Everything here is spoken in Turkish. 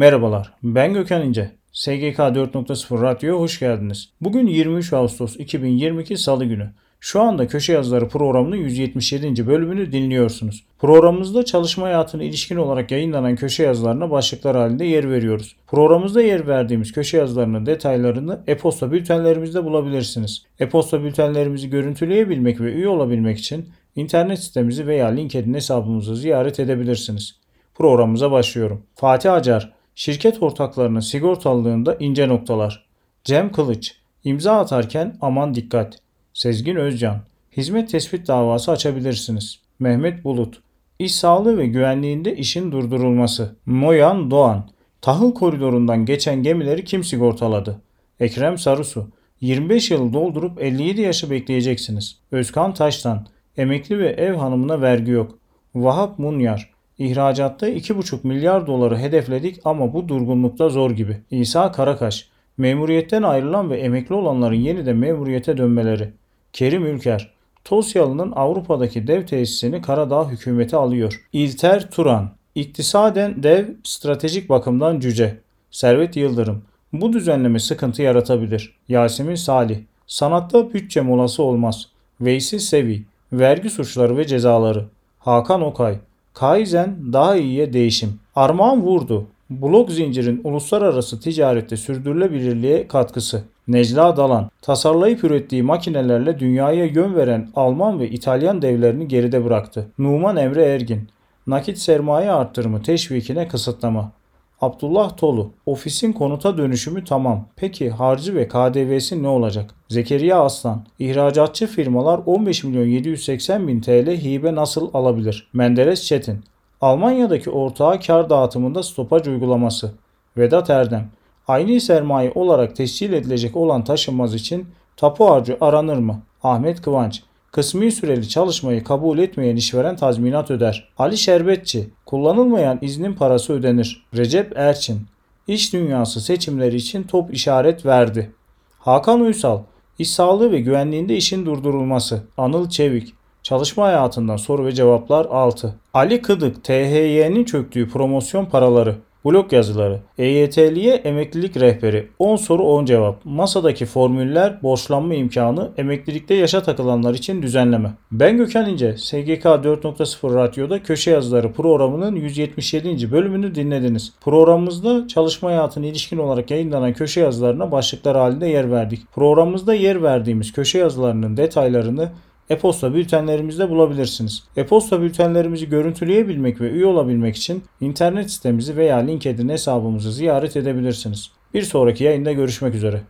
Merhabalar, ben Gökhan İnce. SGK 4.0 Radyo'ya hoş geldiniz. Bugün 23 Ağustos 2022 Salı günü. Şu anda Köşe Yazıları programının 177. bölümünü dinliyorsunuz. Programımızda çalışma hayatına ilişkin olarak yayınlanan köşe yazılarına başlıklar halinde yer veriyoruz. Programımızda yer verdiğimiz köşe yazılarının detaylarını e-posta bültenlerimizde bulabilirsiniz. E-posta bültenlerimizi görüntüleyebilmek ve üye olabilmek için internet sitemizi veya LinkedIn hesabımızı ziyaret edebilirsiniz. Programımıza başlıyorum. Fatih Acar, şirket ortaklarının sigortalılığında ince noktalar. Cem Kılıç, imza atarken aman dikkat. Sezgin Özcan, hizmet tespit davası açabilirsiniz. Mehmet Bulut, iş sağlığı ve güvenliğinde işin durdurulması. Moyan Doğan, tahıl koridorundan geçen gemileri kim sigortaladı? Ekrem Sarısu, 25 yıl doldurup 57 yaşı bekleyeceksiniz. Özkan Taştan, emekli ve ev hanımına vergi yok. Vahap Munyar, İhracatta 2,5 milyar doları hedefledik ama bu durgunlukta zor gibi. İsa Karakaş, memuriyetten ayrılan ve emekli olanların yeniden memuriyete dönmeleri. Kerim Ülker, Tosyalı'nın Avrupa'daki dev tesisini Karadağ hükümeti alıyor. İlter Turan, iktisaden dev, stratejik bakımdan cüce. Servet Yıldırım, bu düzenleme sıkıntı yaratabilir. Yasemin Salih, sanatta bütçe molası olmaz. Veysi Sevi, vergi suçları ve cezaları. Hakan Okay, Kaizen daha iyiye değişim. Armağan vurdu. Blok zincirin uluslararası ticarette sürdürülebilirliğe katkısı. Necla Dalan, tasarlayıp ürettiği makinelerle dünyaya yön veren Alman ve İtalyan devlerini geride bıraktı. Numan Emre Ergin, nakit sermaye arttırımı teşvikine kısıtlama. Abdullah Tolu, ofisin konuta dönüşümü tamam. Peki harcı ve KDV'si ne olacak? Zekeriya Aslan, ihracatçı firmalar 15 milyon 780 bin TL hibe nasıl alabilir? Menderes Çetin, Almanya'daki ortağı kar dağıtımında stopaj uygulaması. Vedat Erdem, aynı sermaye olarak tescil edilecek olan taşınmaz için tapu harcı aranır mı? Ahmet Kıvanç, Kısmi süreli çalışmayı kabul etmeyen işveren tazminat öder. Ali Şerbetçi, kullanılmayan iznin parası ödenir. Recep Erçin, iş dünyası seçimleri için top işaret verdi. Hakan Uysal, iş sağlığı ve güvenliğinde işin durdurulması. Anıl Çevik, çalışma hayatından soru ve cevaplar 6. Ali Kıdık, THY'nin çöktüğü promosyon paraları. Blok yazıları. EYT'liye emeklilik rehberi. 10 soru 10 cevap. Masadaki formüller, borçlanma imkanı, emeklilikte yaşa takılanlar için düzenleme. Ben Gökhan İnce. SGK 4.0 Radyo'da Köşe Yazıları programının 177. bölümünü dinlediniz. Programımızda çalışma hayatına ilişkin olarak yayınlanan köşe yazılarına başlıklar halinde yer verdik. Programımızda yer verdiğimiz köşe yazılarının detaylarını e-posta bültenlerimizde bulabilirsiniz. E-posta bültenlerimizi görüntüleyebilmek ve üye olabilmek için internet sitemizi veya LinkedIn hesabımızı ziyaret edebilirsiniz. Bir sonraki yayında görüşmek üzere.